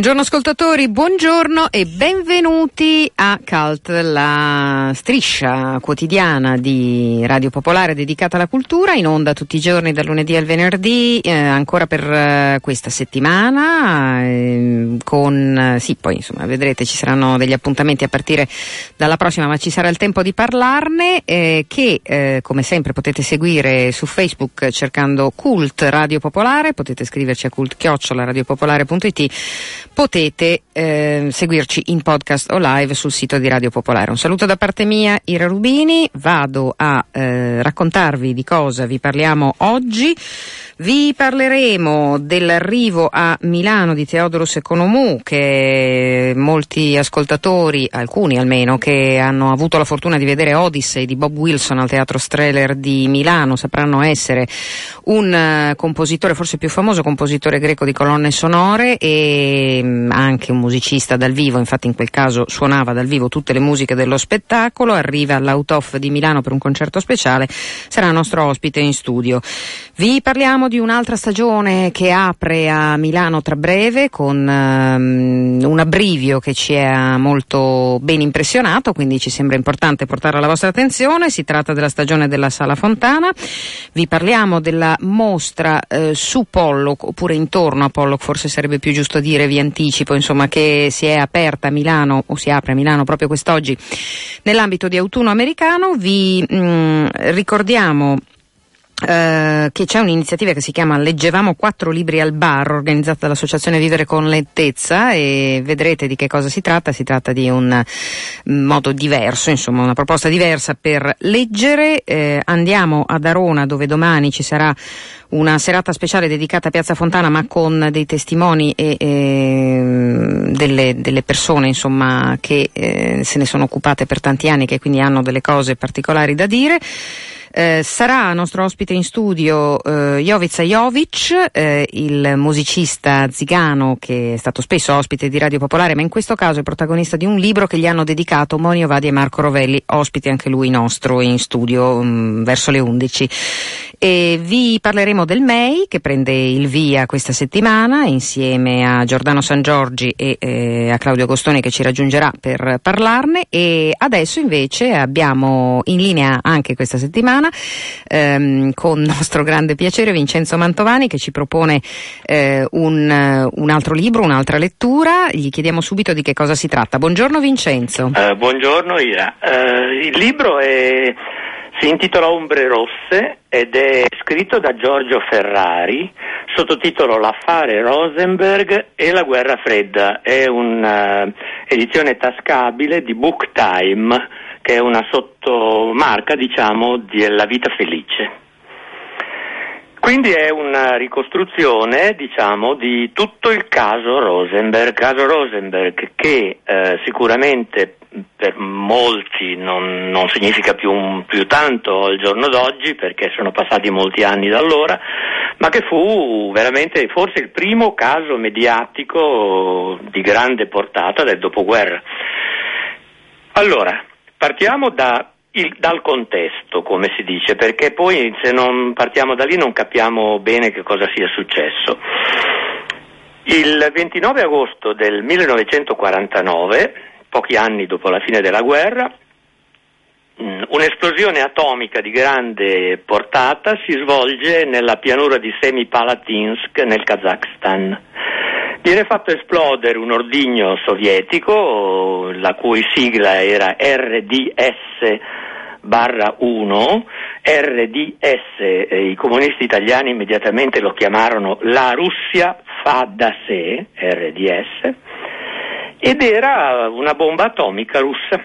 Buongiorno ascoltatori, buongiorno e benvenuti a Cult, la striscia quotidiana di Radio Popolare dedicata alla cultura, in onda tutti i giorni dal lunedì al venerdì, eh, ancora per eh, questa settimana, eh, con, sì poi insomma vedrete ci saranno degli appuntamenti a partire dalla prossima, ma ci sarà il tempo di parlarne, eh, che eh, come sempre potete seguire su Facebook cercando Cult Radio Popolare, potete scriverci a cult-radiopopolare.it potete eh, seguirci in podcast o live sul sito di Radio Popolare. Un saluto da parte mia, Ira Rubini, vado a eh, raccontarvi di cosa vi parliamo oggi. Vi parleremo dell'arrivo a Milano di Teodoros Economou che molti ascoltatori, alcuni almeno, che hanno avuto la fortuna di vedere Odyssey di Bob Wilson al Teatro Streller di Milano sapranno essere un uh, compositore, forse più famoso compositore greco di colonne sonore e um, anche un musicista dal vivo, infatti in quel caso suonava dal vivo tutte le musiche dello spettacolo, arriva all'Autof di Milano per un concerto speciale, sarà nostro ospite in studio. Vi parliamo di un'altra stagione che apre a Milano tra breve con um, un abbrivio che ci ha molto ben impressionato, quindi ci sembra importante portare alla vostra attenzione. Si tratta della stagione della Sala Fontana. Vi parliamo della mostra eh, su Pollock oppure intorno a Pollock, forse sarebbe più giusto dire, vi anticipo, insomma, che si è aperta a Milano o si apre a Milano proprio quest'oggi nell'ambito di autunno americano. Vi mh, mm, ricordiamo Uh, che c'è un'iniziativa che si chiama Leggevamo quattro libri al bar organizzata dall'associazione Vivere con Lentezza e vedrete di che cosa si tratta, si tratta di un modo diverso, insomma una proposta diversa per leggere, eh, andiamo ad Arona dove domani ci sarà una serata speciale dedicata a Piazza Fontana ma con dei testimoni e, e delle, delle, persone insomma che eh, se ne sono occupate per tanti anni che quindi hanno delle cose particolari da dire. Eh, sarà nostro ospite in studio eh, Jovica Jovic, eh, il musicista zigano che è stato spesso ospite di Radio Popolare, ma in questo caso è protagonista di un libro che gli hanno dedicato Monio Vadi e Marco Rovelli, ospite anche lui nostro in studio mh, mm, verso le 11. E vi parleremo del MEI che prende il via questa settimana insieme a Giordano San Giorgi e eh, a Claudio Costoni che ci raggiungerà per parlarne e adesso invece abbiamo in linea anche questa settimana ehm, con nostro grande piacere Vincenzo Mantovani che ci propone eh, un, un, altro libro, un'altra lettura. Gli chiediamo subito di che cosa si tratta. Buongiorno Vincenzo. Uh, buongiorno Ira. Uh, il libro è si intitola Ombre Rosse ed è scritto da Giorgio Ferrari, sottotitolo L'affare Rosenberg e la guerra fredda. È un'edizione tascabile di Book Time, che è una sottomarca, diciamo, della vita felice. Quindi è una ricostruzione, diciamo, di tutto il caso Rosenberg, caso Rosenberg che eh, sicuramente per molti non, non significa più, più, tanto al giorno d'oggi perché sono passati molti anni da allora, ma che fu veramente forse il primo caso mediatico di grande portata del dopoguerra. Allora, partiamo da il, dal contesto, come si dice, perché poi se non partiamo da lì non capiamo bene che cosa sia successo. Il 29 agosto del 1949, pochi anni dopo la fine della guerra, mm, un'esplosione atomica di grande portata si svolge nella pianura di Semipalatinsk nel Kazakhstan. Viene fatto esplodere un ordigno sovietico, la cui sigla era RDS barra 1, RDS, eh, i comunisti italiani immediatamente lo chiamarono la Russia fa da sé, RDS, ed era una bomba atomica russa.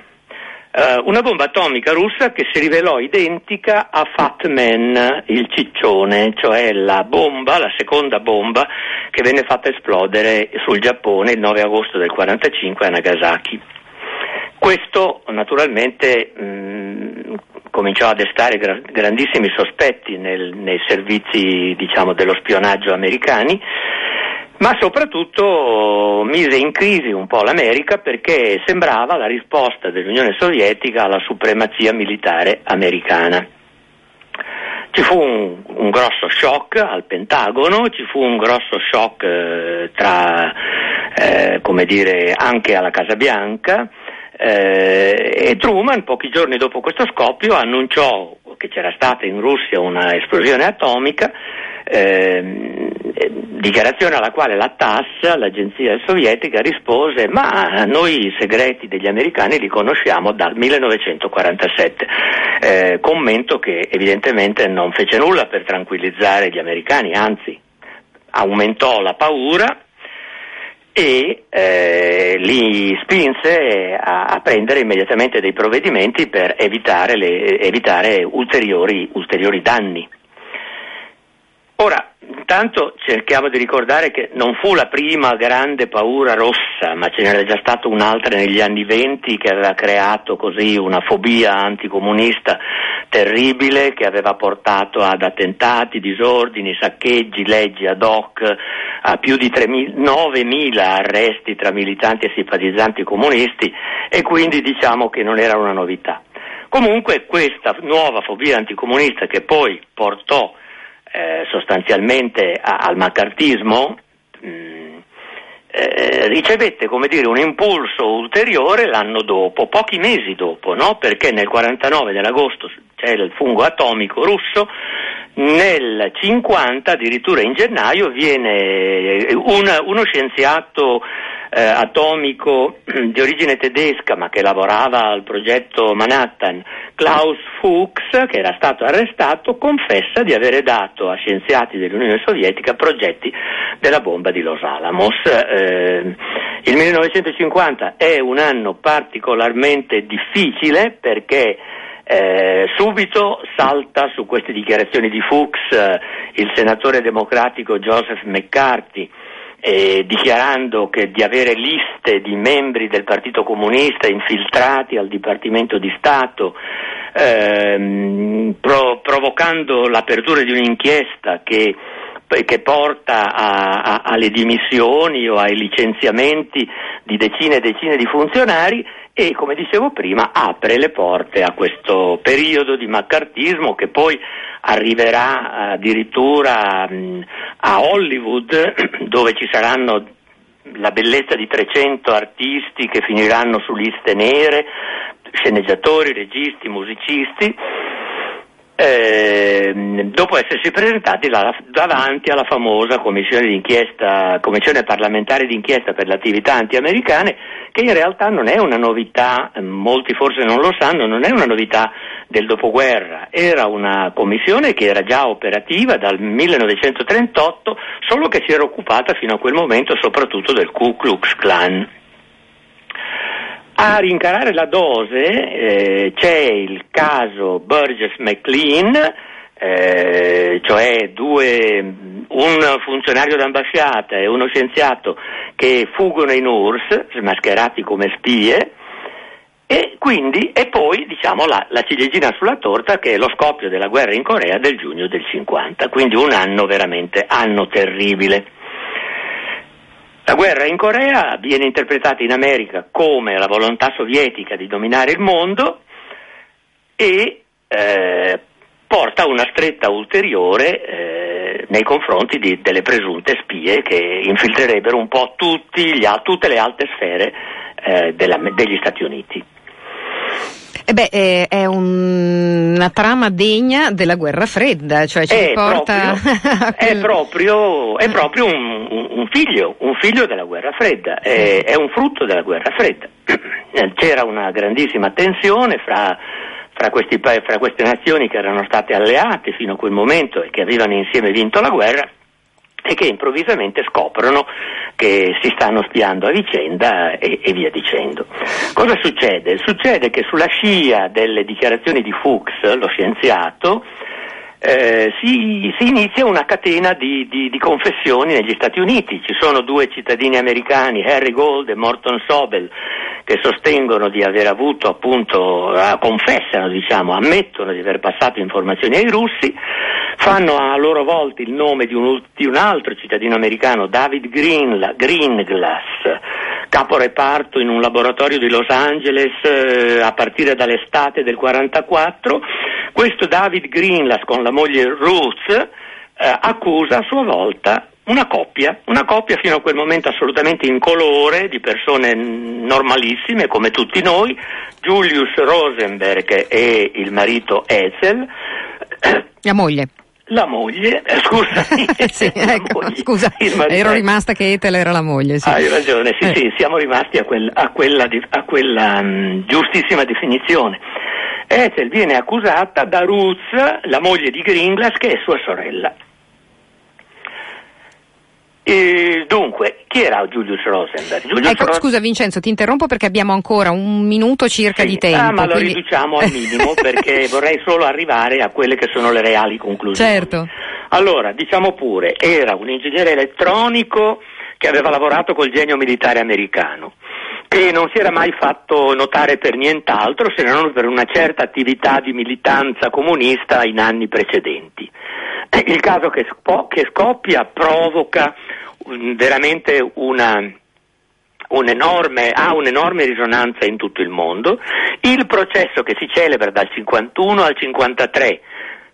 Uh, una bomba atomica russa che si rivelò identica a Fat Man, il ciccione, cioè la bomba, la seconda bomba che venne fatta esplodere sul Giappone il 9 agosto del 1945 a Nagasaki. Questo naturalmente mh, mm, cominciò a destare gra- grandissimi sospetti nel, nei servizi diciamo, dello spionaggio americani ma soprattutto mise in crisi un po' l'America perché sembrava la risposta dell'Unione Sovietica alla supremazia militare americana. Ci fu un, un grosso shock al Pentagono, ci fu un grosso shock eh, tra eh, come dire, anche alla Casa Bianca. Eh, e Truman, pochi giorni dopo questo scoppio, annunciò che c'era stata in Russia una esplosione atomica, eh, dichiarazione alla quale la TASS, l'agenzia sovietica, rispose ma noi i segreti degli americani li conosciamo dal 1947, eh, commento che evidentemente non fece nulla per tranquillizzare gli americani, anzi aumentò la paura e eh, li spinse a, a, prendere immediatamente dei provvedimenti per evitare, le, evitare ulteriori, ulteriori danni. Ora, intanto cerchiamo di ricordare che non fu la prima grande paura rossa, ma ce n'era già stata un'altra negli anni venti che aveva creato così una fobia anticomunista terribile che aveva portato ad attentati, disordini, saccheggi, leggi ad hoc, a più di 9.000 arresti tra militanti e simpatizzanti comunisti e quindi diciamo che non era una novità. Comunque questa nuova fobia anticomunista che poi portò eh, sostanzialmente a, al maccartismo, mh, mm, eh, ricevette dire, un impulso ulteriore l'anno dopo, pochi mesi dopo, no? perché nel 49 dell'agosto c'è il fungo atomico russo, nel 50 addirittura in gennaio viene un, uno scienziato eh, atomico di origine tedesca ma che lavorava al progetto Manhattan, Klaus Fuchs, che era stato arrestato, confessa di avere dato a scienziati dell'Unione Sovietica progetti della bomba di Los Alamos. Eh, il 1950 è un anno particolarmente difficile perché eh, subito salta su queste dichiarazioni di Fuchs eh, il senatore democratico Joseph McCarthy eh, dichiarando che di avere liste di membri del Partito Comunista infiltrati al Dipartimento di Stato, ehm, pro- provocando l'apertura di un'inchiesta che che porta a, a, alle dimissioni o ai licenziamenti di decine e decine di funzionari e, come dicevo prima, apre le porte a questo periodo di maccartismo che poi arriverà addirittura mh, a Hollywood dove ci saranno la bellezza di 300 artisti che finiranno su liste nere, sceneggiatori, registi, musicisti eh, dopo essersi presentati là, davanti alla famosa commissione, commissione, parlamentare d'inchiesta per le attività anti-americane, che in realtà non è una novità, molti forse non lo sanno, non è una novità del dopoguerra, era una commissione che era già operativa dal 1938, solo che si era occupata fino a quel momento soprattutto del Ku Klux Klan. A rincarare la dose eh, c'è il caso Burgess-McLean, eh, cioè due, un funzionario d'ambasciata e uno scienziato che fuggono in URSS, smascherati come spie, e, quindi, e poi diciamo la, la, ciliegina sulla torta che è lo scoppio della guerra in Corea del giugno del 50, quindi un anno veramente anno terribile. La guerra in Corea viene interpretata in America come la volontà sovietica di dominare il mondo e eh, porta una stretta ulteriore eh, nei confronti di, delle presunte spie che infiltrerebbero un po' tutti tutte le alte sfere eh, della, degli Stati Uniti. Eh beh, è, è un, una trama degna della guerra fredda, cioè ci è porta proprio, quel... è, proprio, è proprio, un, un, figlio, un figlio della guerra fredda, è, è un frutto della guerra fredda. C'era una grandissima tensione fra fra, questi, fra, queste nazioni che erano state alleate fino a quel momento e che avevano insieme vinto la guerra e che improvvisamente scoprono che si stanno spiando a vicenda e, e, via dicendo. Cosa succede? Succede che sulla scia delle dichiarazioni di Fuchs, lo scienziato, eh, si, si, inizia una catena di, di, di, confessioni negli Stati Uniti. Ci sono due cittadini americani, Harry Gold e Morton Sobel, che sostengono di aver avuto appunto, eh, confessano, diciamo, ammettono di aver passato informazioni ai russi, fanno a loro volta il nome di un, di un altro cittadino americano, David Greenla, Greenglass, capo reparto in un laboratorio di Los Angeles eh, a partire dall'estate del 1944. Questo David Greenlass con la moglie Ruth eh, accusa a sua volta una coppia, una coppia fino a quel momento assolutamente incolore, di persone normalissime come tutti noi, Julius Rosenberg e il marito Ethel. La moglie. La moglie, eh, scusa, sì, ecco, moglie, scusa, ero rimasta che Ethel era la moglie. Sì. Hai ragione, sì, eh. sì, siamo rimasti a, quel, a quella, a quella um, giustissima definizione. Ethel viene accusata da Ruth, la moglie di Gringlas, che è sua sorella. E dunque, chi era Julius Rosenberg? Julius ecco, Ros- scusa Vincenzo, ti interrompo perché abbiamo ancora un minuto circa sì. di tempo. Ah, ma quindi... lo riduciamo al minimo perché vorrei solo arrivare a quelle che sono le reali conclusioni. Certo. Allora, diciamo pure, era un ingegnere elettronico che aveva lavorato col genio militare americano che non si era mai fatto notare per nient'altro se non per una certa attività di militanza comunista in anni precedenti. Il caso che, scoppia provoca veramente una, un'enorme, ha un'enorme risonanza in tutto il mondo. Il processo che si celebra dal 51 al 53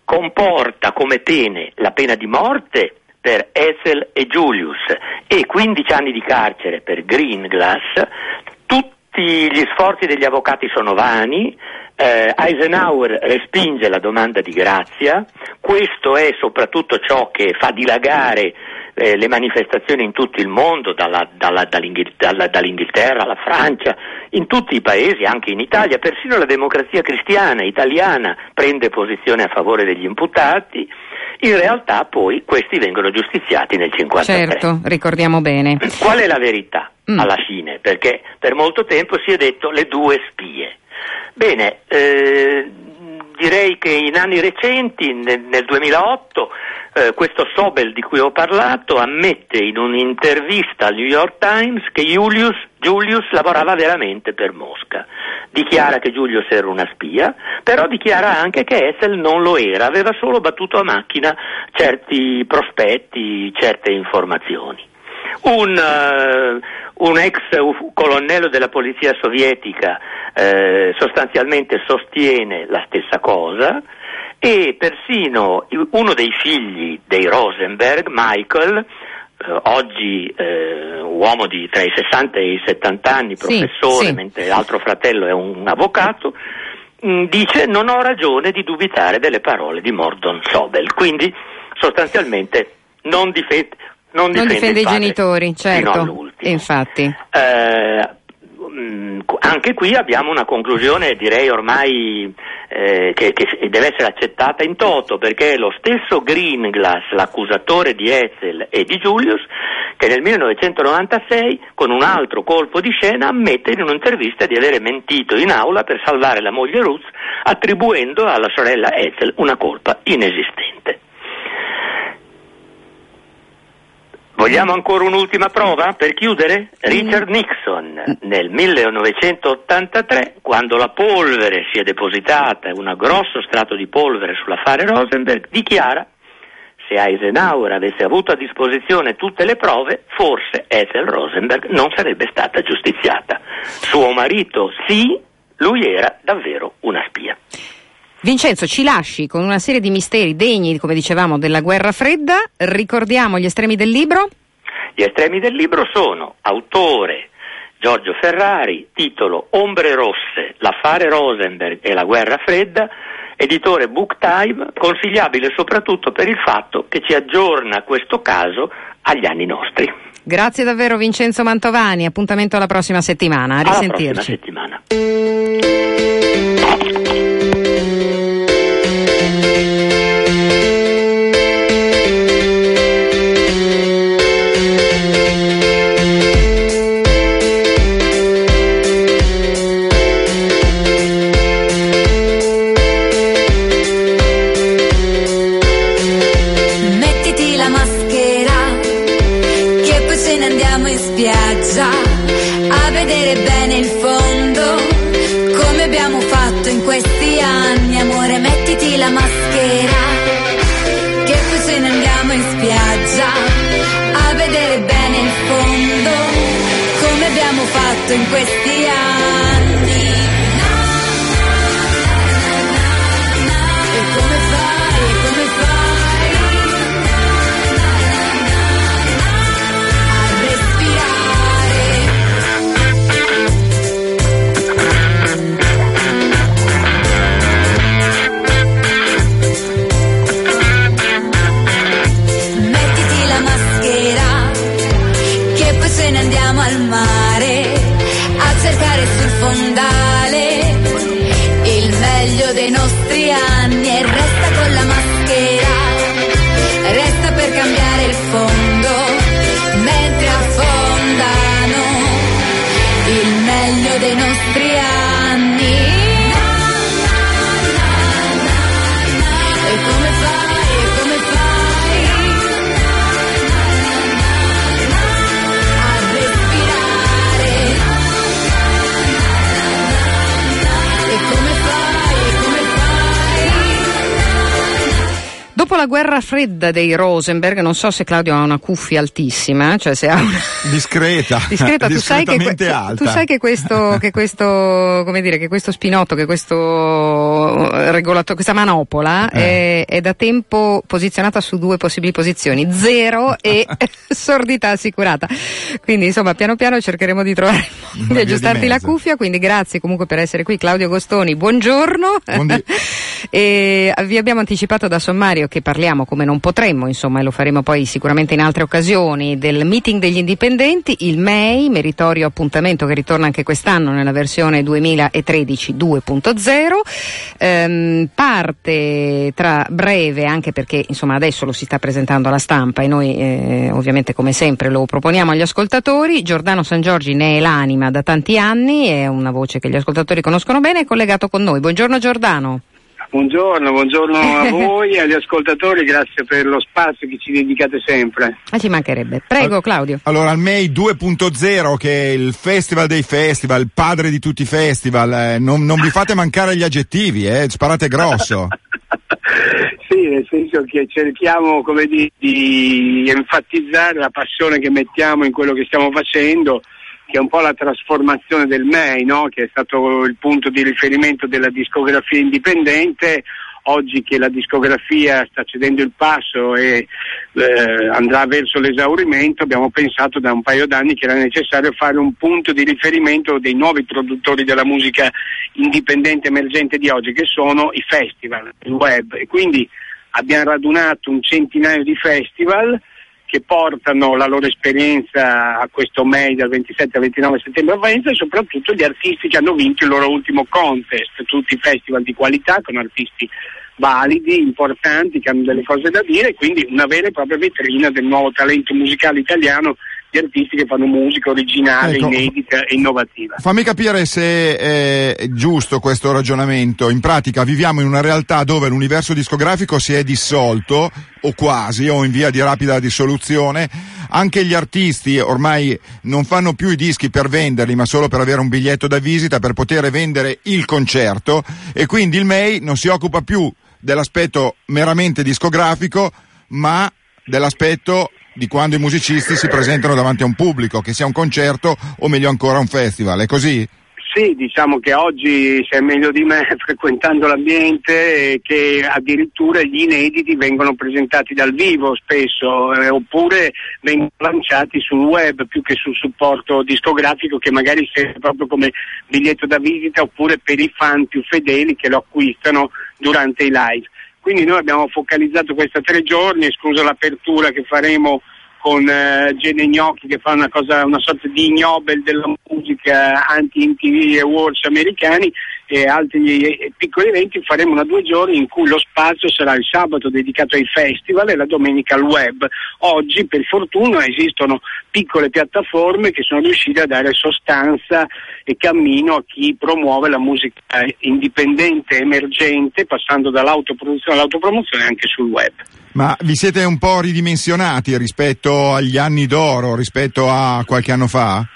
comporta come pene la pena di morte per Ethel e Julius e 15 anni di carcere per Greenglass. Tutti gli sforzi degli avvocati sono vani, eh, Eisenhower respinge la domanda di grazia, questo è soprattutto ciò che fa dilagare eh, le manifestazioni in tutto il mondo, dalla, dalla, dall'Inghilterra, dall'Inghilterra alla Francia, in tutti i paesi, anche in Italia, persino la democrazia cristiana italiana prende posizione a favore degli imputati. In realtà poi questi vengono giustiziati nel 1953. Certo, ricordiamo bene. Qual è la verità mm. alla fine? Perché per molto tempo si è detto le due spie. Bene, eh, direi che in anni recenti, nel, nel 2008, eh, questo Sobel di cui ho parlato ammette in un'intervista al New York Times che Julius, Julius lavorava veramente per Mosca. Dichiara che Julius era una spia, però dichiara anche che Ethel non lo era, aveva solo battuto a macchina certi prospetti, certe informazioni. Un, uh, un ex colonnello della polizia sovietica eh, sostanzialmente sostiene la stessa cosa e persino uno dei figli dei Rosenberg, Michael, eh, oggi eh, uomo di tra i 60 e i 70 anni, professore, sì, sì. mentre l'altro fratello è un avvocato, mh, mm, dice non ho ragione di dubitare delle parole di Mordon Sobel, quindi sostanzialmente non, difende, non non difende i genitori, certo. Infatti. Eh, Mm, anche qui abbiamo una conclusione direi ormai eh, che, che, deve essere accettata in toto perché è lo stesso Greenglass, l'accusatore di Ethel e di Julius, che nel 1996 con un altro colpo di scena ammette in un'intervista di avere mentito in aula per salvare la moglie Ruth attribuendo alla sorella Ethel una colpa inesistente. Vogliamo ancora un'ultima prova per chiudere? Richard Nixon nel 1983, quando la polvere si è depositata, un grosso strato di polvere sull'affare Rosenberg, dichiara se Eisenhower avesse avuto a disposizione tutte le prove, forse Ethel Rosenberg non sarebbe stata giustiziata. Suo marito sì, lui era davvero una spia. Vincenzo, ci lasci con una serie di misteri degni, come dicevamo, della guerra fredda. Ricordiamo gli estremi del libro? Gli estremi del libro sono autore Giorgio Ferrari, titolo Ombre rosse, l'affare Rosenberg e la guerra fredda, editore Book Time, consigliabile soprattutto per il fatto che ci aggiorna questo caso agli anni nostri. Grazie davvero Vincenzo Mantovani, appuntamento alla prossima settimana, a risentirci. Alla prossima settimana. Al mare a cercare sul fondale il meglio dei nostri Dopo la guerra fredda dei Rosenberg, non so se Claudio ha una cuffia altissima, cioè se ha una Discreta. discreta, tu sai che, tu sai che questo, che questo, come dire, che questo spinotto, che questo regolatore, questa manopola Eh. è, è da tempo posizionata su due possibili posizioni, zero e sordità assicurata. Quindi insomma piano piano cercheremo di trovare di aggiustarti di la cuffia, quindi grazie comunque per essere qui Claudio Gostoni, buongiorno. Buondì. e vi abbiamo anticipato da sommario che parliamo come non potremmo, insomma, e lo faremo poi sicuramente in altre occasioni, del meeting degli indipendenti, il MEI, meritorio appuntamento che ritorna anche quest'anno nella versione 2013 2.0. Ehm, parte tra breve, anche perché insomma adesso lo si sta presentando alla stampa e noi eh, ovviamente come sempre lo proponiamo agli ascoltatori. Giordano San Giorgi ne è l'anima da tanti anni, è una voce che gli ascoltatori conoscono bene, è collegato con noi. Buongiorno Giordano. Buongiorno, buongiorno a voi e agli ascoltatori, grazie per lo spazio che ci dedicate sempre. Ma ci mancherebbe. Prego Claudio. Allora, il MEI 2.0, che è il festival dei festival, il padre di tutti i festival, eh, non, non vi fate mancare gli aggettivi, eh, sparate grosso. sì, nel senso che cerchiamo come di, di enfatizzare la passione che mettiamo in quello che stiamo facendo, che è un po' la trasformazione del MEI, no? che è stato il punto di riferimento della discografia indipendente. Oggi che la discografia sta cedendo il passo e eh, andrà verso l'esaurimento, abbiamo pensato da un paio d'anni che era necessario fare un punto di riferimento dei nuovi produttori della musica indipendente emergente di oggi, che sono i festival, il web. E quindi abbiamo radunato un centinaio di festival che portano la loro esperienza a questo MEI dal 27 al 29 settembre a Venezia e soprattutto gli artisti che hanno vinto il loro ultimo contest, tutti festival di qualità con artisti validi, importanti, che hanno delle cose da dire, quindi una vera e propria vetrina del nuovo talento musicale italiano di artisti che fanno musica originale, Ecco. inedita e innovativa. Fammi capire se è giusto questo ragionamento. In pratica viviamo in una realtà dove l'universo discografico si è dissolto, o quasi, o in via di rapida dissoluzione. Anche gli artisti ormai non fanno più i dischi per venderli, ma solo per avere un biglietto da visita, per poter vendere il concerto. E quindi il MEI non si occupa più dell'aspetto meramente discografico, ma dell'aspetto di quando i musicisti si presentano davanti a un pubblico, che sia un concerto o meglio ancora un festival. È così? Sì, diciamo che oggi sei meglio di me frequentando l'ambiente che addirittura gli inediti vengono presentati dal vivo spesso eh, oppure vengono lanciati sul web più che sul supporto discografico che magari serve proprio come biglietto da visita oppure per i fan più fedeli che lo acquistano durante i live. Quindi noi abbiamo focalizzato questi tre giorni, escluso l'apertura che faremo con eh, Gene Gnocchi che fa una, cosa, una sorta di Nobel della musica anti-MTV Awards americani e altri piccoli eventi, faremo una due giorni in cui lo spazio sarà il sabato dedicato ai festival e la domenica al web. Oggi per fortuna esistono piccole piattaforme che sono riuscite a dare sostanza e cammino a chi promuove la musica indipendente, emergente, passando dall'autoproduzione all'autopromozione anche sul web. Ma vi siete un po' ridimensionati rispetto agli anni d'oro, rispetto a qualche anno fa?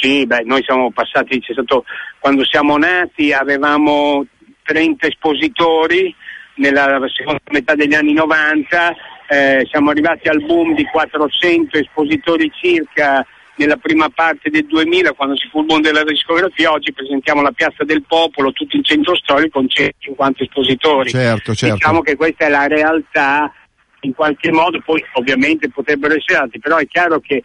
Sì, beh, noi siamo passati, c'è stato, quando siamo nati avevamo 30 espositori nella seconda metà degli anni 90, eh, siamo arrivati al boom di 400 espositori circa nella prima parte del 2000 quando si fu il boom della discografia, oggi presentiamo la Piazza del Popolo, tutto il centro storico con 150 espositori. Certo, certo. Diciamo che questa è la realtà in qualche modo, poi ovviamente potrebbero essere altri, però è chiaro che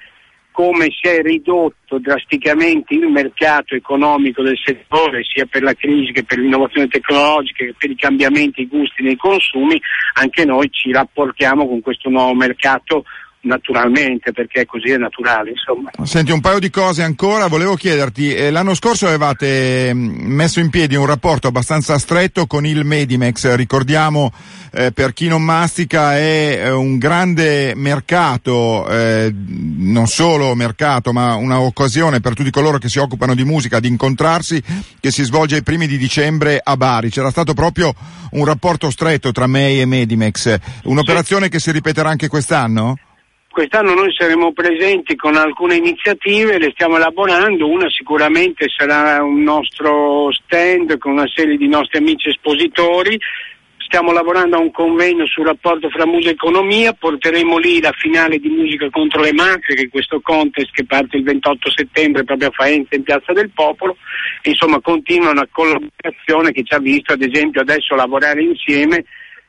come si è ridotto drasticamente il mercato economico del settore, sia per la crisi che per l'innovazione tecnologica che per i cambiamenti, gusti nei consumi, anche noi ci rapportiamo con questo nuovo mercato naturalmente perché così è naturale insomma. Senti un paio di cose ancora, volevo chiederti, eh, l'anno scorso avevate mh, messo in piedi un rapporto abbastanza stretto con il Medimex, ricordiamo eh, per chi non mastica è eh, un grande mercato, eh, non solo mercato ma un'occasione per tutti coloro che si occupano di musica di incontrarsi che si svolge ai primi di dicembre a Bari, c'era stato proprio un rapporto stretto tra MEI e Medimex, un'operazione che si ripeterà anche quest'anno? Quest'anno noi saremo presenti con alcune iniziative, le stiamo elaborando, una sicuramente sarà un nostro stand con una serie di nostri amici espositori, stiamo lavorando a un convegno sul rapporto fra musica e economia, porteremo lì la finale di Musica contro le mafie, che è questo contest che parte il 28 settembre proprio a Faenza in Piazza del Popolo, insomma continua una collaborazione che ci ha visto ad esempio adesso lavorare insieme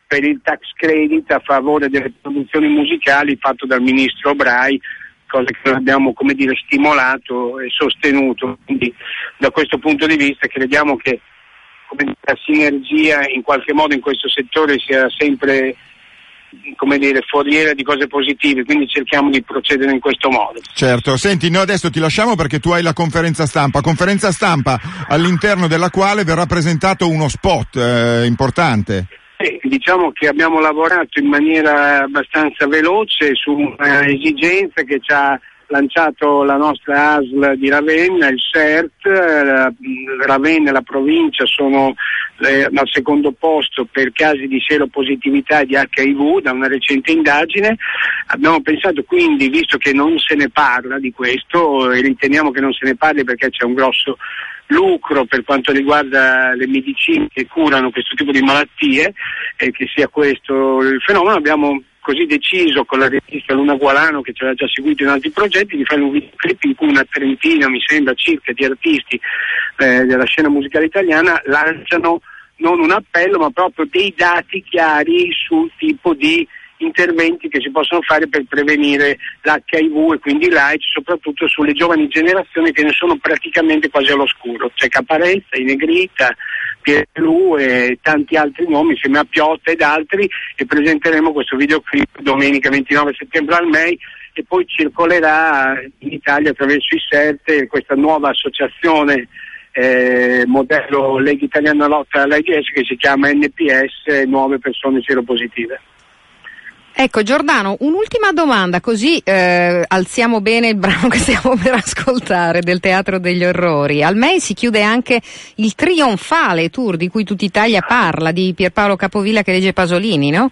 per il tax credit a favore delle produzioni musicali fatto dal ministro Brai, cosa che abbiamo dire, stimolato e sostenuto. Quindi da questo punto di vista crediamo che la sinergia in qualche modo in questo settore sia sempre come dire, foriera di cose positive, quindi cerchiamo di procedere in questo modo. Certo, senti, noi adesso ti lasciamo perché tu hai la conferenza stampa, conferenza stampa all'interno della quale verrà presentato uno spot eh, importante. Eh, diciamo che abbiamo lavorato in maniera abbastanza veloce su un'esigenza che ci ha lanciato la nostra ASL di Ravenna, il CERT, Ravenna e la provincia sono al secondo posto per casi di seropositività di HIV da una recente indagine. Abbiamo pensato quindi, visto che non se ne parla di questo e riteniamo che non se ne parli perché c'è un grosso lucro per quanto riguarda le medicine che curano questo tipo di malattie e che sia questo il fenomeno, abbiamo così deciso con la regista Luna Gualano che ci aveva già seguito in altri progetti di fare un videoclip in cui una trentina, mi sembra, circa di artisti eh, della scena musicale italiana lanciano non un appello ma proprio dei dati chiari sul tipo di interventi che si possono fare per prevenire l'HIV e quindi l'AIDS, soprattutto sulle giovani generazioni che ne sono praticamente quasi all'oscuro. C'è Caparezza, Inegrita, Pierlu e tanti altri nomi, insieme a Piotta ed altri, e presenteremo questo videoclip domenica 29 settembre al MEI e poi circolerà in Italia attraverso i SERT questa nuova associazione eh, modello Lega Italiana Lotta all'AIDS che si chiama NPS Nuove Persone Seropositive. Ecco Giordano, un'ultima domanda così eh, alziamo bene il brano che stiamo per ascoltare del Teatro degli Orrori. Al MEI si chiude anche il trionfale tour di cui tutta Italia parla, di Pierpaolo Capovilla che legge Pasolini, no?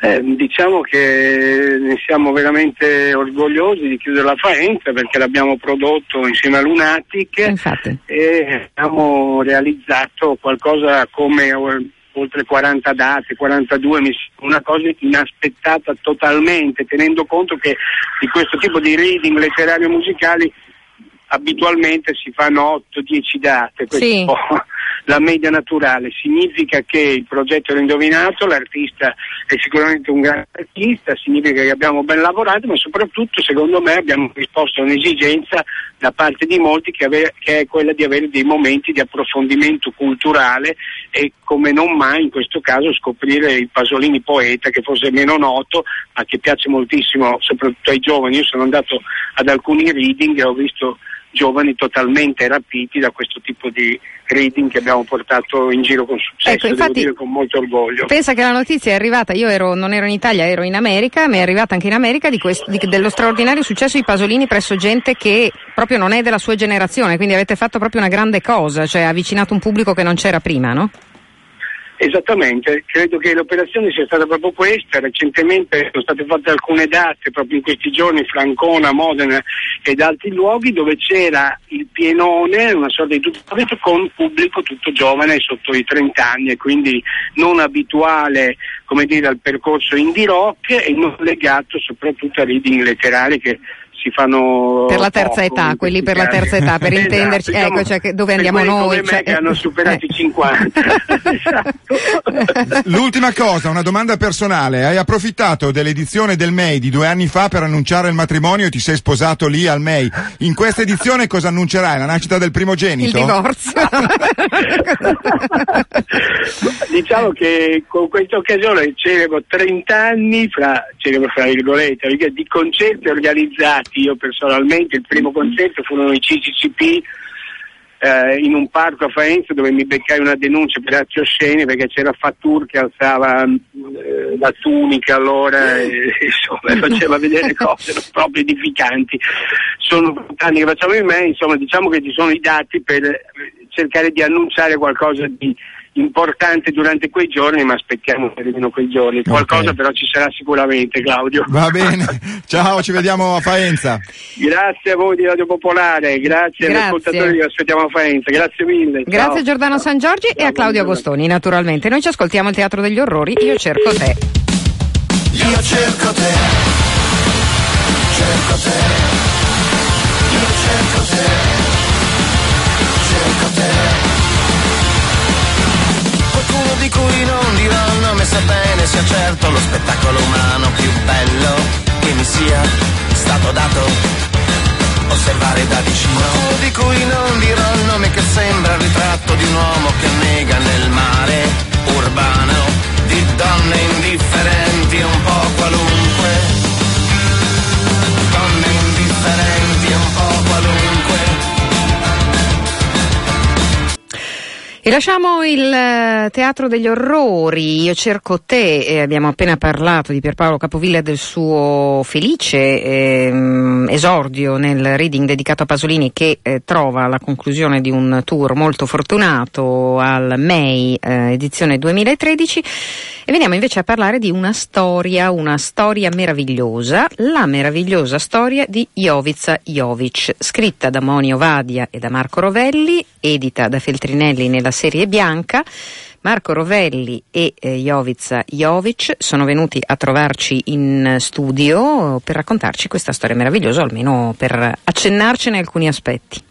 Eh, diciamo che ne siamo veramente orgogliosi di chiudere la Faenza perché l'abbiamo prodotto insieme a Lunatic Infatti. e abbiamo realizzato qualcosa come oltre 40 date, 42, una cosa inaspettata totalmente, tenendo conto che di questo tipo di reading letterario musicali abitualmente si fanno 8-10 date, questo Sì. è un po' la media naturale, significa che il progetto era indovinato, l'artista è sicuramente un grande artista, significa che abbiamo ben lavorato, ma soprattutto secondo me abbiamo risposto a un'esigenza da parte di molti che, ave- che è quella di avere dei momenti di approfondimento culturale e come non mai in questo caso scoprire il Pasolini poeta che forse è meno noto ma che piace moltissimo soprattutto ai giovani. Io sono andato ad alcuni reading e ho visto giovani totalmente rapiti da questo tipo di reading che abbiamo portato in giro con successo, Ecco, infatti- con molto orgoglio. Pensa che la notizia è arrivata, io ero, non ero in Italia, ero in America, ma è arrivata anche in America di questo- di- dello straordinario successo di Pasolini presso gente che proprio non è della sua generazione, quindi avete fatto proprio una grande cosa, cioè avvicinato un pubblico che non c'era prima, no? Esattamente, credo che l'operazione sia stata proprio questa, recentemente sono state fatte alcune date proprio in questi giorni, Francona, Modena ed altri luoghi dove c'era il pienone, una sorta di tutto con pubblico tutto giovane sotto i 30 anni e quindi non abituale dire, al percorso indie rock e non legato soprattutto a reading letterari che si fanno per la terza poco età, quelli per la terza età, per Esatto, intenderci, diciamo, ecco, cioè che- dove andiamo noi. come me cioè, che hanno superato eh. i 50. Esatto. L'ultima cosa, una domanda personale. Hai approfittato dell'edizione del MEI di due anni fa per annunciare il matrimonio e ti sei sposato lì al MEI. In questa edizione cosa annuncerai? La nascita del Il primogenito? divorzio. diciamo che con questa occasione celebro 30 anni fra, celebro fra virgolette, di concerti organizzati io personalmente, il primo concerto furono i CCCP eh, in un parco a Faenza dove mi beccai una denuncia per atti osceni perché c'era Fattur che alzava eh, la tunica allora e insomma faceva vedere cose proprio edificanti. Sono anni che facciamo in me, insomma diciamo che ci sono i dati per eh, cercare di annunciare qualcosa di importante durante quei giorni, ma aspettiamo che arrivino quei giorni. Qualcosa però ci sarà sicuramente, Claudio. Va bene. Ciao, ci vediamo a Faenza. Grazie a voi di Radio Popolare, grazie, agli Grazie. ascoltatori che aspettiamo a Faenza, grazie mille. Grazie ciao. a Giordano San Giorgi e Ciao, a Claudio. Agostoni, naturalmente. Noi ci ascoltiamo il Teatro degli Orrori, io cerco te. Io cerco te, cerco te, sia certo lo spettacolo umano più bello che mi sia stato dato osservare da vicino. Di cui non dirò il nome che sembra il ritratto di un uomo che nega nel mare urbano di donne indifferenti E lasciamo il eh, Teatro degli Orrori, io cerco te, e abbiamo appena parlato di Pierpaolo Capovilla e del suo felice ehm, esordio nel reading dedicato a Pasolini che eh, trova la conclusione di un tour molto fortunato al MEI eh, edizione 2013 e veniamo invece a parlare di una storia, una storia meravigliosa, la meravigliosa storia di Jovica Jovic, scritta da Monio Vadia e da Marco Rovelli, edita da Feltrinelli nella serie bianca. Marco Rovelli e eh, Jovica Jovic sono venuti a trovarci in studio per raccontarci questa storia meravigliosa, o almeno per accennarcene alcuni aspetti.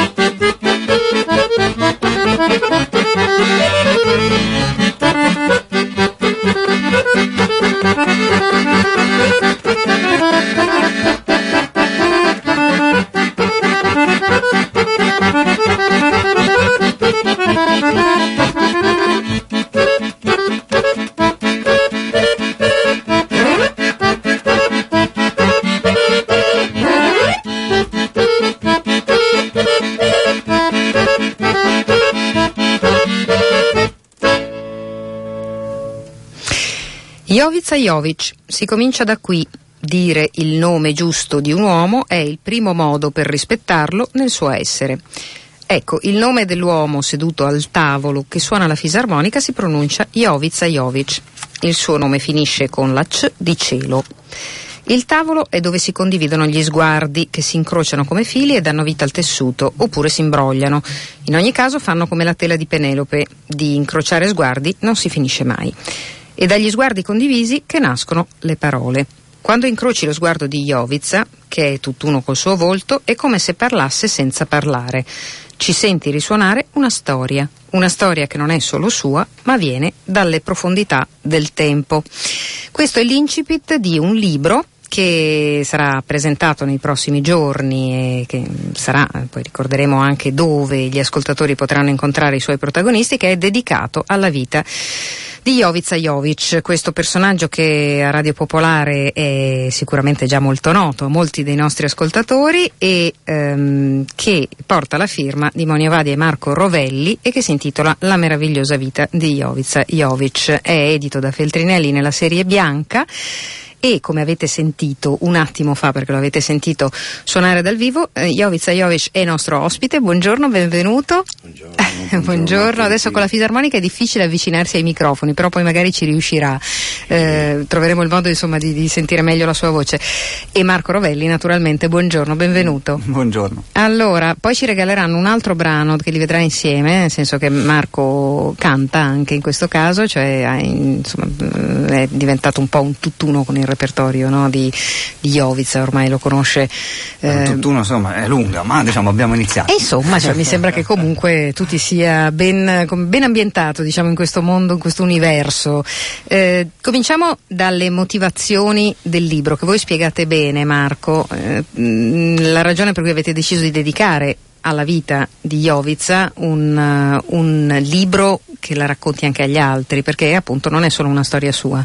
Jovic, si comincia da qui. Dire il nome giusto di un uomo è il primo modo per rispettarlo nel suo essere. Ecco, il nome dell'uomo seduto al tavolo che suona la fisarmonica si pronuncia Jovica Jovic. Il suo nome finisce con la C di cielo. Il tavolo è dove si condividono gli sguardi che si incrociano come fili e danno vita al tessuto, oppure si imbrogliano. In ogni caso fanno come la tela di Penelope, di incrociare sguardi non si finisce mai. E dagli sguardi condivisi che nascono le parole. Quando incroci lo sguardo di Jovica, che è tutt'uno col suo volto, è come se parlasse senza parlare. Ci senti risuonare una storia, una storia che non è solo sua, ma viene dalle profondità del tempo. Questo è l'incipit di un libro che sarà presentato nei prossimi giorni e che sarà, poi ricorderemo anche dove gli ascoltatori potranno incontrare i suoi protagonisti, che è dedicato alla vita di Jovica Jovic, questo personaggio che a Radio Popolare è sicuramente già molto noto a molti dei nostri ascoltatori e ehm, che porta la firma di Monia Vadi e Marco Rovelli e che si intitola La meravigliosa vita di Jovica Jovic. È edito da Feltrinelli nella serie bianca e come avete sentito un attimo fa perché lo avete sentito suonare dal vivo eh, Jovica Jovic è nostro ospite. Buongiorno benvenuto. Buongiorno, buongiorno. buongiorno. Adesso con la fisarmonica è difficile avvicinarsi ai microfoni però poi magari ci riuscirà. Eh, troveremo il modo insomma di, di sentire meglio la sua voce. E Marco Rovelli naturalmente. Buongiorno benvenuto. Buongiorno. allora, poi ci regaleranno un altro brano che li vedrà insieme, nel senso che Marco canta anche in questo caso, cioè insomma, eh, è diventato un po' un tutt'uno con il repertorio no, di, di Jovica, ormai lo conosce. eh, Tutt'uno insomma è lunga, ma diciamo abbiamo iniziato. e insomma, cioè, mi sembra che comunque tu ti sia ben, ben ambientato diciamo, in questo mondo, in questo universo. Eh, cominciamo dalle motivazioni del libro, che voi spiegate bene, Marco. Eh, mh, la ragione per cui avete deciso di dedicare alla vita di Jovica un, eh, un libro che la racconti anche agli altri, perché appunto non è solo una storia sua.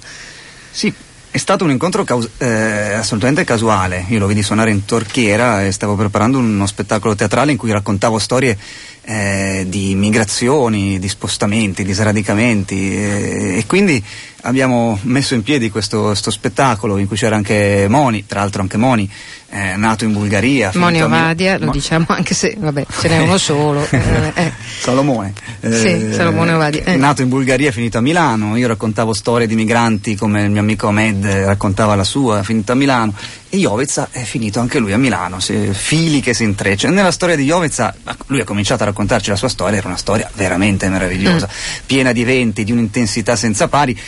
Sì, è stato un incontro caus- eh, assolutamente casuale. Io lo vidi suonare in Torchiera e stavo preparando uno spettacolo teatrale in cui raccontavo storie eh, di migrazioni, di spostamenti, di sradicamenti eh, e quindi abbiamo messo in piedi questo, sto spettacolo in cui c'era anche Moni, tra l'altro anche Moni, eh, nato in Bulgaria. Moni finito a Mil- lo Mo- diciamo anche se vabbè, ce n'è uno solo. eh, eh. Salomone. Sì, Salomone Ovadia, eh. Nato in Bulgaria, finito a Milano. Io raccontavo storie di migranti come il mio amico Ahmed eh, raccontava la sua, finito a Milano. E Jovica è finito anche lui a Milano, se- fili che si intrecciano. Nella storia di Jovica, lui ha cominciato a raccontarci la sua storia, era una storia veramente meravigliosa, piena di eventi, di un'intensità senza pari.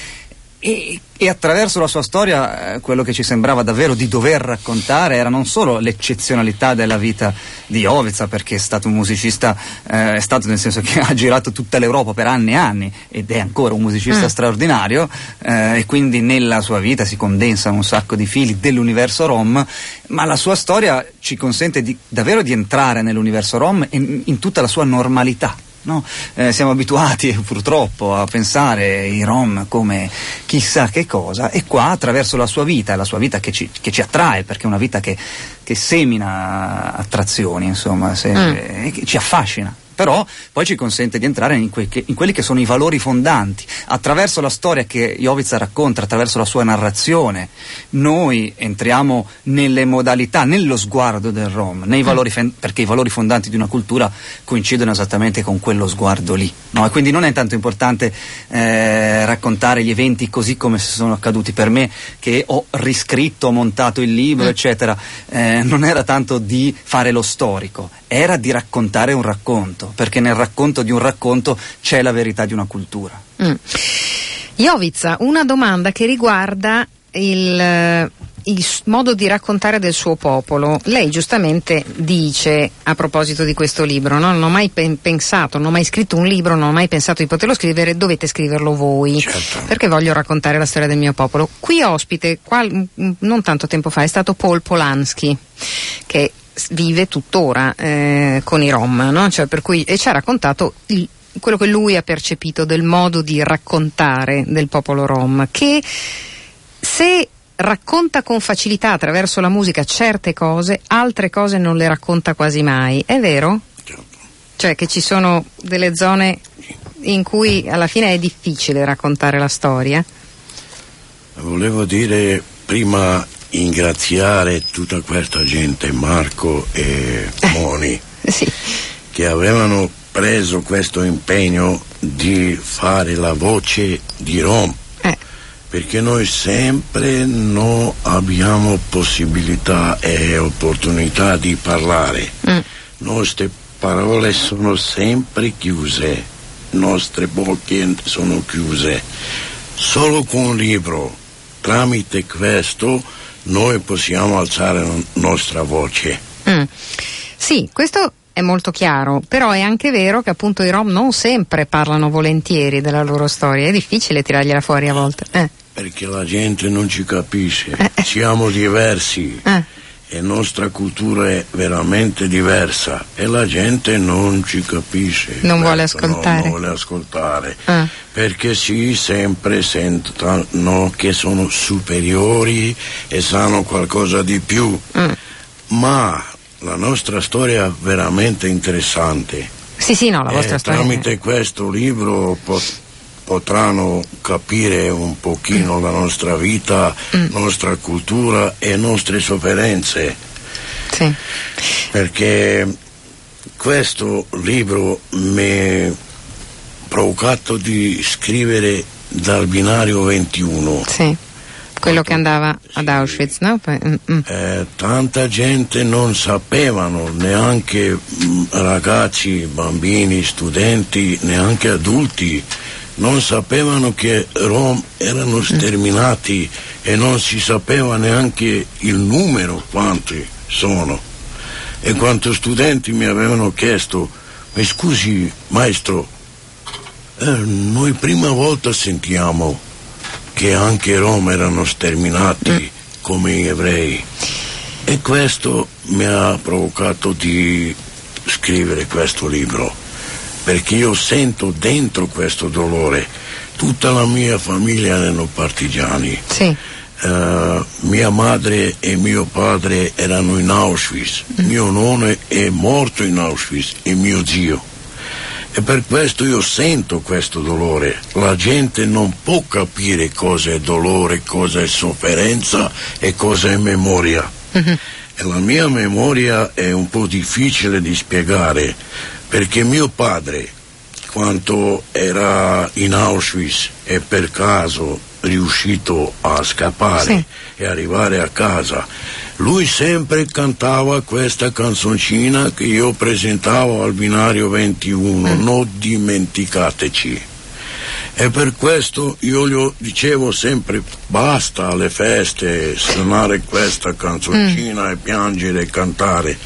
E, e attraverso la sua storia eh, quello che ci sembrava davvero di dover raccontare era non solo l'eccezionalità della vita di Jovica, perché è stato un musicista, eh, è stato nel senso che ha girato tutta l'Europa per anni e anni ed è ancora un musicista Mm. straordinario eh, e quindi nella sua vita si condensano un sacco di fili dell'universo Rom, ma la sua storia ci consente di- davvero di entrare nell'universo Rom in, in tutta la sua normalità. No? Eh, siamo abituati purtroppo a pensare i Rom come chissà che cosa e qua attraverso la sua vita, la sua vita che ci, che ci attrae perché è una vita che, che semina attrazioni, insomma, se- Mm. e che ci affascina. Però poi ci consente di entrare in, que- in quelli che sono i valori fondanti. Attraverso la storia che Jovica racconta, attraverso la sua narrazione, noi entriamo nelle modalità, nello sguardo del Rom, nei valori fen- perché i valori fondanti di una cultura coincidono esattamente con quello sguardo lì. no? E quindi non è tanto importante eh, raccontare gli eventi così come sono accaduti per me, che ho riscritto, ho montato il libro, eccetera. Eh, non era tanto di fare lo storico, era di raccontare un racconto, perché nel racconto di un racconto c'è la verità di una cultura. Mm. Jovica, una domanda che riguarda il, eh, il modo di raccontare del suo popolo. Lei giustamente dice a proposito di questo libro, no? non ho mai pen- pensato, non ho mai scritto un libro, non ho mai pensato di poterlo scrivere, dovete scriverlo voi, Certo. perché voglio raccontare la storia del mio popolo. Qui ospite, qual- m- non tanto tempo fa, è stato Paul Polanski, che vive tuttora eh, con i Rom, no? Cioè, per cui, e ci ha raccontato il- quello che lui ha percepito del modo di raccontare del popolo Rom, che se racconta con facilità attraverso la musica certe cose, altre cose non le racconta quasi mai, è vero? Certo. Cioè che ci sono delle zone in cui alla fine è difficile raccontare la storia? Volevo dire prima ringraziare tutta questa gente, Marco e Moni, Eh Sì. che avevano preso questo impegno di fare la voce di Rom, Eh, perché noi sempre non abbiamo possibilità e opportunità di parlare. mm, Nostre parole sono sempre chiuse, nostre bocche sono chiuse. Solo con un libro, tramite questo, noi possiamo alzare la nostra voce. mm. Sì, questo è molto chiaro, però è anche vero che appunto i Rom non sempre parlano volentieri della loro storia, è difficile tirargliela fuori a volte. Eh, Perché la gente non ci capisce, Eh. siamo diversi eh, e nostra cultura è veramente diversa e la gente non ci capisce. Non vuole ascoltare. Non vuole ascoltare. Ah. Perché si sempre sentono che sono superiori e sanno qualcosa di più. Mm. Ma la nostra storia è veramente interessante. Sì, sì, no, la vostra E storia. Eh, Tramite questo libro po- potranno capire un pochino la nostra vita, Mm. nostra cultura e nostre sofferenze, Sì. perché questo libro mi ha provocato di scrivere dal binario 21. Sì. Quello che andava ad Auschwitz, no? Mm, mm. Eh, tanta gente non sapevano, neanche mm, ragazzi, bambini, studenti, neanche adulti, non sapevano che Rom erano sterminati e non si sapeva neanche il numero quanti sono. E quanti studenti mi avevano chiesto, mi scusi maestro, eh, noi prima volta sentiamo che anche i Rom erano sterminati come gli ebrei. E questo mi ha provocato di scrivere questo libro, perché io sento dentro questo dolore. Tutta la mia famiglia erano partigiani. Sì. Eh, mia madre e mio padre erano in Auschwitz, mio nonno è morto in Auschwitz e mio zio. E per questo io sento questo dolore. La gente non può capire cosa è dolore, cosa è sofferenza e cosa è memoria. E la mia memoria è un po' difficile di spiegare perché mio padre, quando era in Auschwitz e per caso riuscito a scappare Sì. e arrivare a casa, lui sempre cantava questa canzoncina che io presentavo al binario 21, non dimenticateci. E per questo io gli dicevo sempre basta alle feste suonare questa canzoncina e piangere e cantare.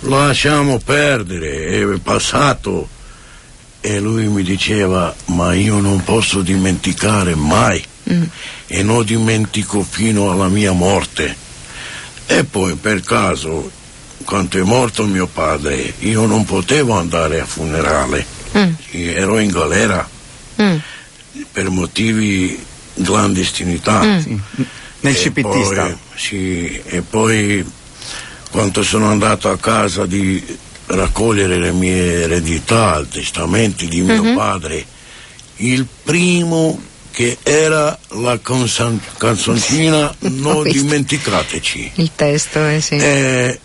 Lasciamo perdere, è passato. E lui mi diceva ma io non posso dimenticare mai e non dimentico fino alla mia morte. E poi per caso, quando è morto mio padre, io non potevo andare a funerale, Mm. ero in galera Mm. per motivi di clandestinità. Mm. Nel E CPT poi-. Sì, e poi quando sono andato a casa di raccogliere le mie eredità, i testamenti di mio Mhm. padre, il primo che era la consan- canzoncina Non dimenticateci. Il testo, eh sì. Eh,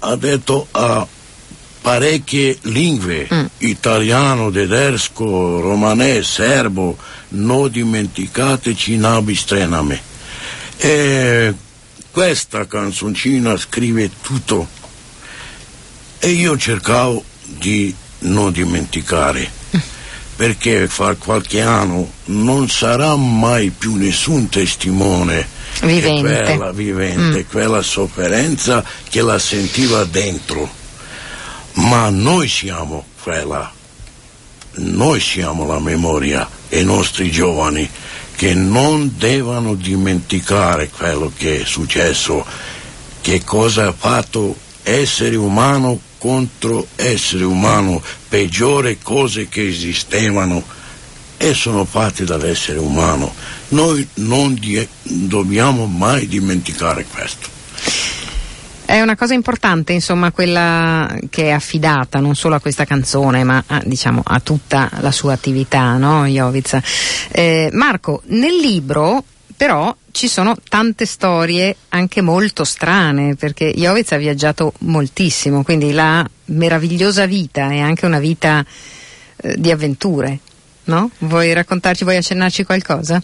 ha detto a parecchie lingue, Mm. italiano, tedesco, romanè, serbo, non dimenticateci nabi strename. E questa canzoncina scrive tutto e io cercavo di non dimenticare perché fra qualche anno non sarà mai più nessun testimone Vivente. quella vivente, Mm. quella sofferenza che la sentiva dentro. Ma noi siamo quella, noi siamo la memoria e i nostri giovani che non devono dimenticare quello che è successo, che cosa ha fatto essere umano contro essere umano, peggiore cose che esistevano e sono fatte dall'essere umano. Noi non dobbiamo mai dimenticare questo. È una cosa importante, insomma, quella che è affidata non solo a questa canzone, ma a, diciamo, a tutta la sua attività, no, Jovica? Eh, Marco, nel libro però ci sono tante storie anche molto strane, perché Jovic ha viaggiato moltissimo, quindi la meravigliosa vita è anche una vita eh, di avventure, no? Vuoi raccontarci, vuoi accennarci qualcosa?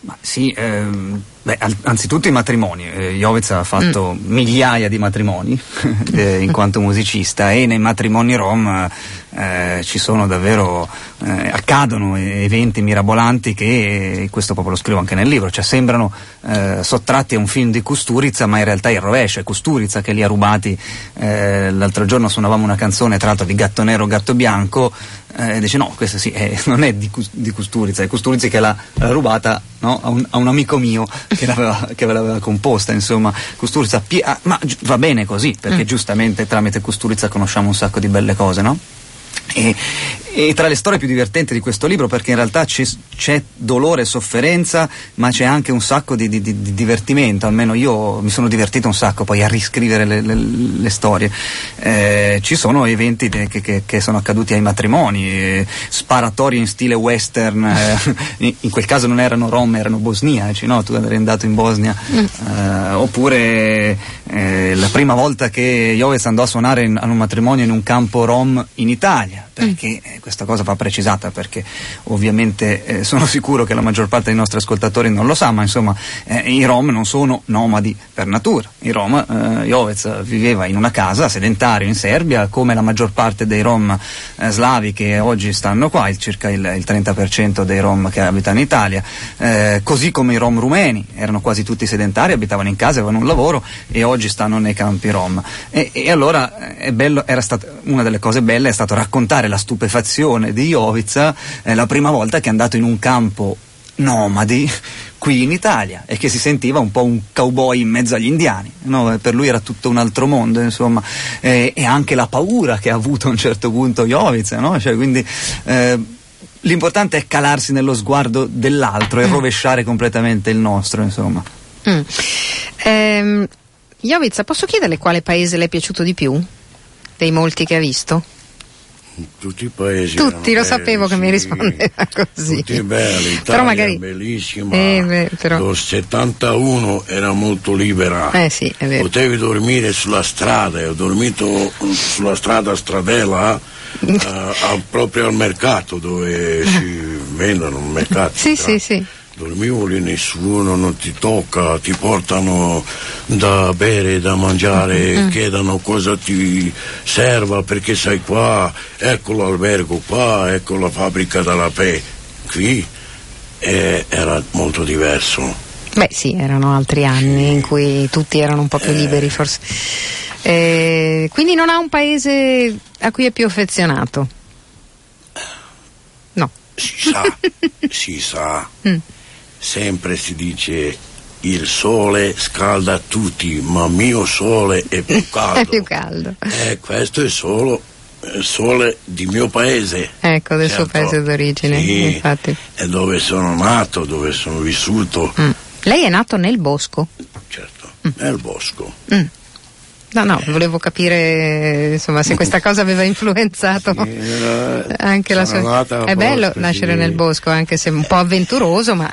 Ma sì, ehm, beh, anzitutto i matrimoni. Eh, Jovic ha fatto migliaia di matrimoni eh, in quanto musicista e nei matrimoni rom eh, ci sono davvero, eh, accadono eventi mirabolanti che, eh, questo proprio lo scrivo anche nel libro, cioè sembrano eh, sottratti a un film di Kusturica ma in realtà è il rovescio, è Kusturica che li ha rubati. Eh, l'altro giorno suonavamo una canzone tra l'altro di Gatto Nero, Gatto Bianco e dice no, questa sì, non è di, di Kusturica, è Kusturica che l'ha, l'ha rubata no, a, un, a un amico mio che, l'aveva, che l'aveva composta, insomma, Kusturica, pie- ah, ma gi- va bene così, perché Mm. giustamente tramite Kusturica conosciamo un sacco di belle cose, no? E, e tra le storie più divertenti di questo libro, perché in realtà c'è, c'è dolore e sofferenza, ma c'è anche un sacco di, di- di- di divertimento, almeno io mi sono divertito un sacco poi a riscrivere le, le- le storie. Eh, ci sono eventi che, che- che sono accaduti ai matrimoni, eh, sparatori in stile western, eh, in, quel caso non erano rom, erano bosniaci, no? tu eri andato in Bosnia, Eh, oppure eh, la prima volta che Joves andò a suonare in- a un matrimonio in un campo rom in Italia, España. Perché eh, questa cosa va precisata, perché ovviamente eh, sono sicuro che la maggior parte dei nostri ascoltatori non lo sa, ma insomma eh, i rom non sono nomadi per natura. I rom, eh, Jovec viveva in una casa sedentario in Serbia, come la maggior parte dei rom eh, slavi che oggi stanno qua, il- circa il, il 30% dei rom che abitano in Italia, eh, così come i rom rumeni, erano quasi tutti sedentari, abitavano in casa, avevano un lavoro e oggi stanno nei campi rom. E, e allora è bello, una delle cose belle è stato raccontare la stupefazione di Jovica eh, la prima volta che è andato in un campo nomadi qui in Italia e che si sentiva un po' un cowboy in mezzo agli indiani, no? Eh, per lui era tutto un altro mondo, insomma, Eh, e anche la paura che ha avuto a un certo punto Jovica, no? Cioè, quindi eh, l'importante è calarsi nello sguardo dell'altro e rovesciare completamente il nostro, insomma. Mm. Ehm, Jovica, posso chiederle quale paese le è piaciuto di più? Dei molti che ha visto? Tutti i paesi Tutti, lo sapevo belli, che mi sì. rispondeva così. Tutti belli, Però magari... bellissima. Eh, beh, però- Lo 71 era molto libera. Eh sì, è vero. Potevi dormire sulla strada, ho dormito sulla strada Stradella eh, proprio al mercato dove si vendono il mercato. Sì, sì, sì. Dormivo lì, nessuno non ti tocca, ti portano da bere, da mangiare, Mm. chiedono cosa ti serva perché sei qua, ecco l'albergo qua, ecco la fabbrica della Pe. Qui eh, era molto diverso. Beh sì, erano altri anni in cui tutti erano un po' più liberi forse. Eh, quindi non ha un paese a cui è più affezionato? No. Si sa, si sa, Mm. Sempre si dice il sole scalda tutti, ma mio sole è più caldo. È più caldo. Eh, questo è solo il sole di mio paese. Ecco, del suo Certo. paese d'origine, Sì, infatti. È dove sono nato, dove sono vissuto, Mm. Lei è nato nel bosco? certo, nel bosco. Mm. No, no, volevo capire insomma se questa cosa aveva influenzato Era- anche la sua. È bello nascere sì. nel bosco, anche se un po' avventuroso, ma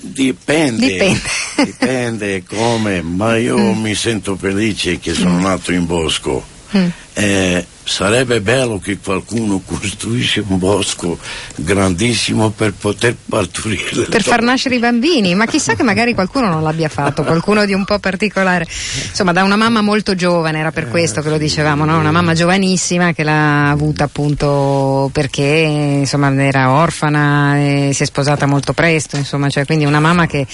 Dipende, Dipende. dipende come, ma io mi sento felice che sono nato in bosco. Mm. Eh, sarebbe bello che qualcuno costruisce un bosco grandissimo per poter partorire. per far nascere i bambini, ma chissà che magari qualcuno non l'abbia fatto, qualcuno di un po' particolare. Insomma, da una mamma molto giovane, era per questo che lo dicevamo, no? una mamma giovanissima che l'ha avuta appunto perché insomma, era orfana e si è sposata molto presto, insomma, cioè, quindi una mamma che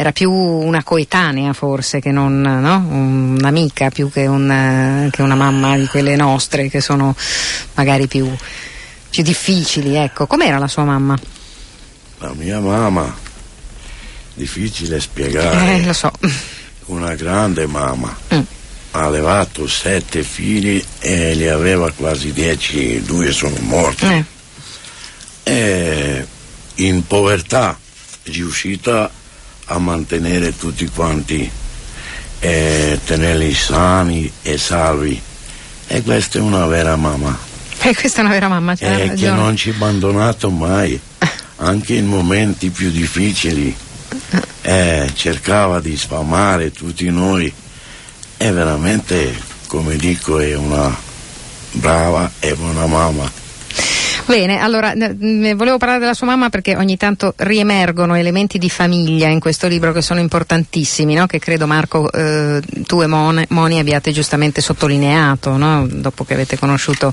era più una coetanea forse che non no? un'amica più che, un, che una mamma di quelle nostre che sono magari più, più difficili. Ecco, com'era la sua mamma? La mia mamma, difficile spiegare, Eh, lo so. una grande mamma. Mm. Ha allevato sette figli e li aveva quasi dieci, due sono morti. Eh. in povertà riuscita a mantenere tutti quanti e tenerli sani e salvi. E questa è una vera mamma. Eh, questa è una vera mamma, c'ha e che non ci ha abbandonato mai anche in momenti più difficili. E cercava di sfamare tutti noi. È veramente come dico è una brava e buona mamma Bene, allora n- n- volevo parlare della sua mamma perché ogni tanto riemergono elementi di famiglia in questo libro che sono importantissimi, no? che credo Marco eh, tu e Mone- Moni abbiate giustamente sottolineato, no? dopo che avete conosciuto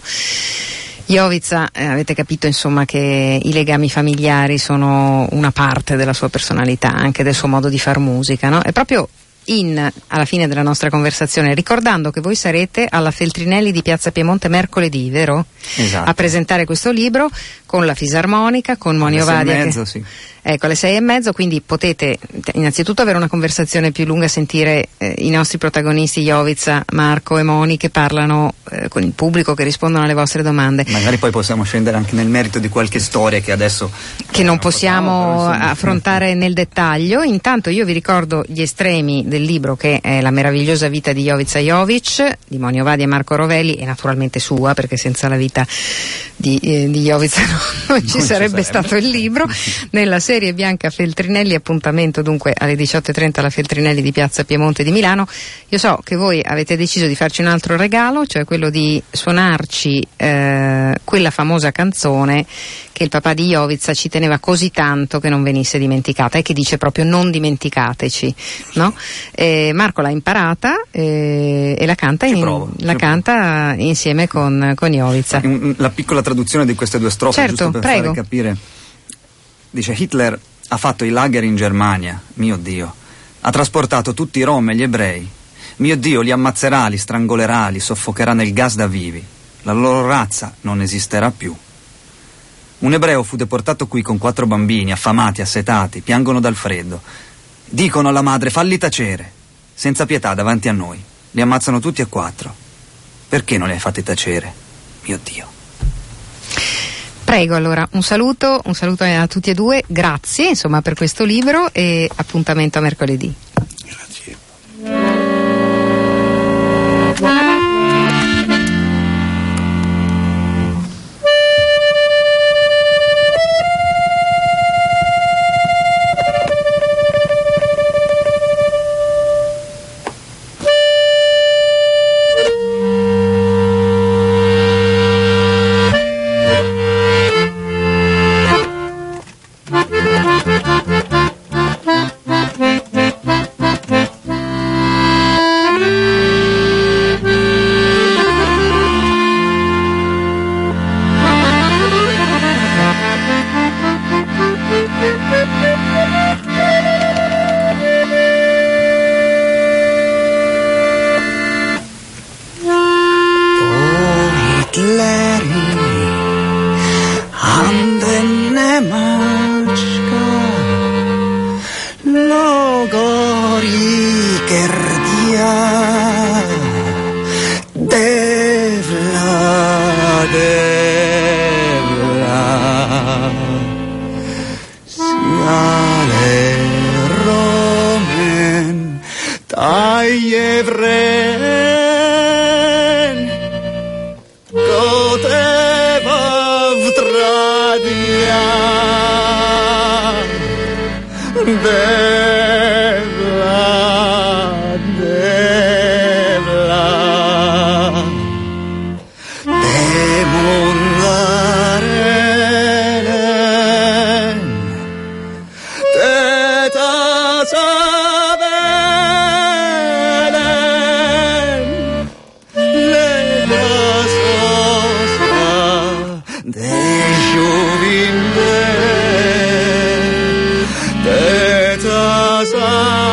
Jovica eh, avete capito insomma che i legami familiari sono una parte della sua personalità, anche del suo modo di far musica, no? E proprio in, alla fine della nostra conversazione, ricordando che voi sarete alla Feltrinelli di Piazza Piemonte mercoledì, vero? Esatto. A presentare questo libro con la fisarmonica, con Moni Alle sei e Ovadia. mezzo, che- sì. Ecco, alle sei e mezzo, quindi potete innanzitutto avere una conversazione più lunga, sentire eh, i nostri protagonisti, Jovica, Marco e Moni, che parlano eh, con il pubblico, che rispondono alle vostre domande. Magari poi possiamo scendere anche nel merito di qualche storia che adesso che non possiamo però, insomma, affrontare nel dettaglio. Intanto io vi ricordo gli estremi del libro che è La meravigliosa vita di Jovica Jovic, di Monio Vadi e Marco Rovelli e naturalmente sua perché senza la vita di, eh, di Jovica no- non, ci ci sarebbe sarebbe. stato il libro. Nella serie bianca Feltrinelli, appuntamento dunque alle 18.30 alla Feltrinelli di Piazza Piemonte di Milano. Io so che voi avete deciso di farci un altro regalo, cioè quello di suonarci eh, quella famosa canzone che il papà di Jovica ci teneva così tanto che non venisse dimenticata e che dice proprio non dimenticateci. No? Eh, Marco l'ha imparata eh, e la canta, in- provo, la canta insieme con, con Jovica. Mm, La piccola traduzione di queste due strofe, Certo, giusto per prego. capire. Dice Hitler ha fatto i lager in Germania, mio Dio. Ha trasportato tutti i rom e gli ebrei. Mio Dio, li ammazzerà, li strangolerà, li soffocherà nel gas da vivi. La loro razza non esisterà più. Un ebreo fu deportato qui con quattro bambini, affamati, assetati, piangono dal freddo. Dicono alla madre, falli tacere. Senza pietà davanti a noi. Li ammazzano tutti e quattro. Perché non li hai fatti tacere? Mio Dio. Prego allora, un saluto, un saluto a tutti e due, grazie insomma per questo libro e appuntamento a mercoledì. Grazie. casa.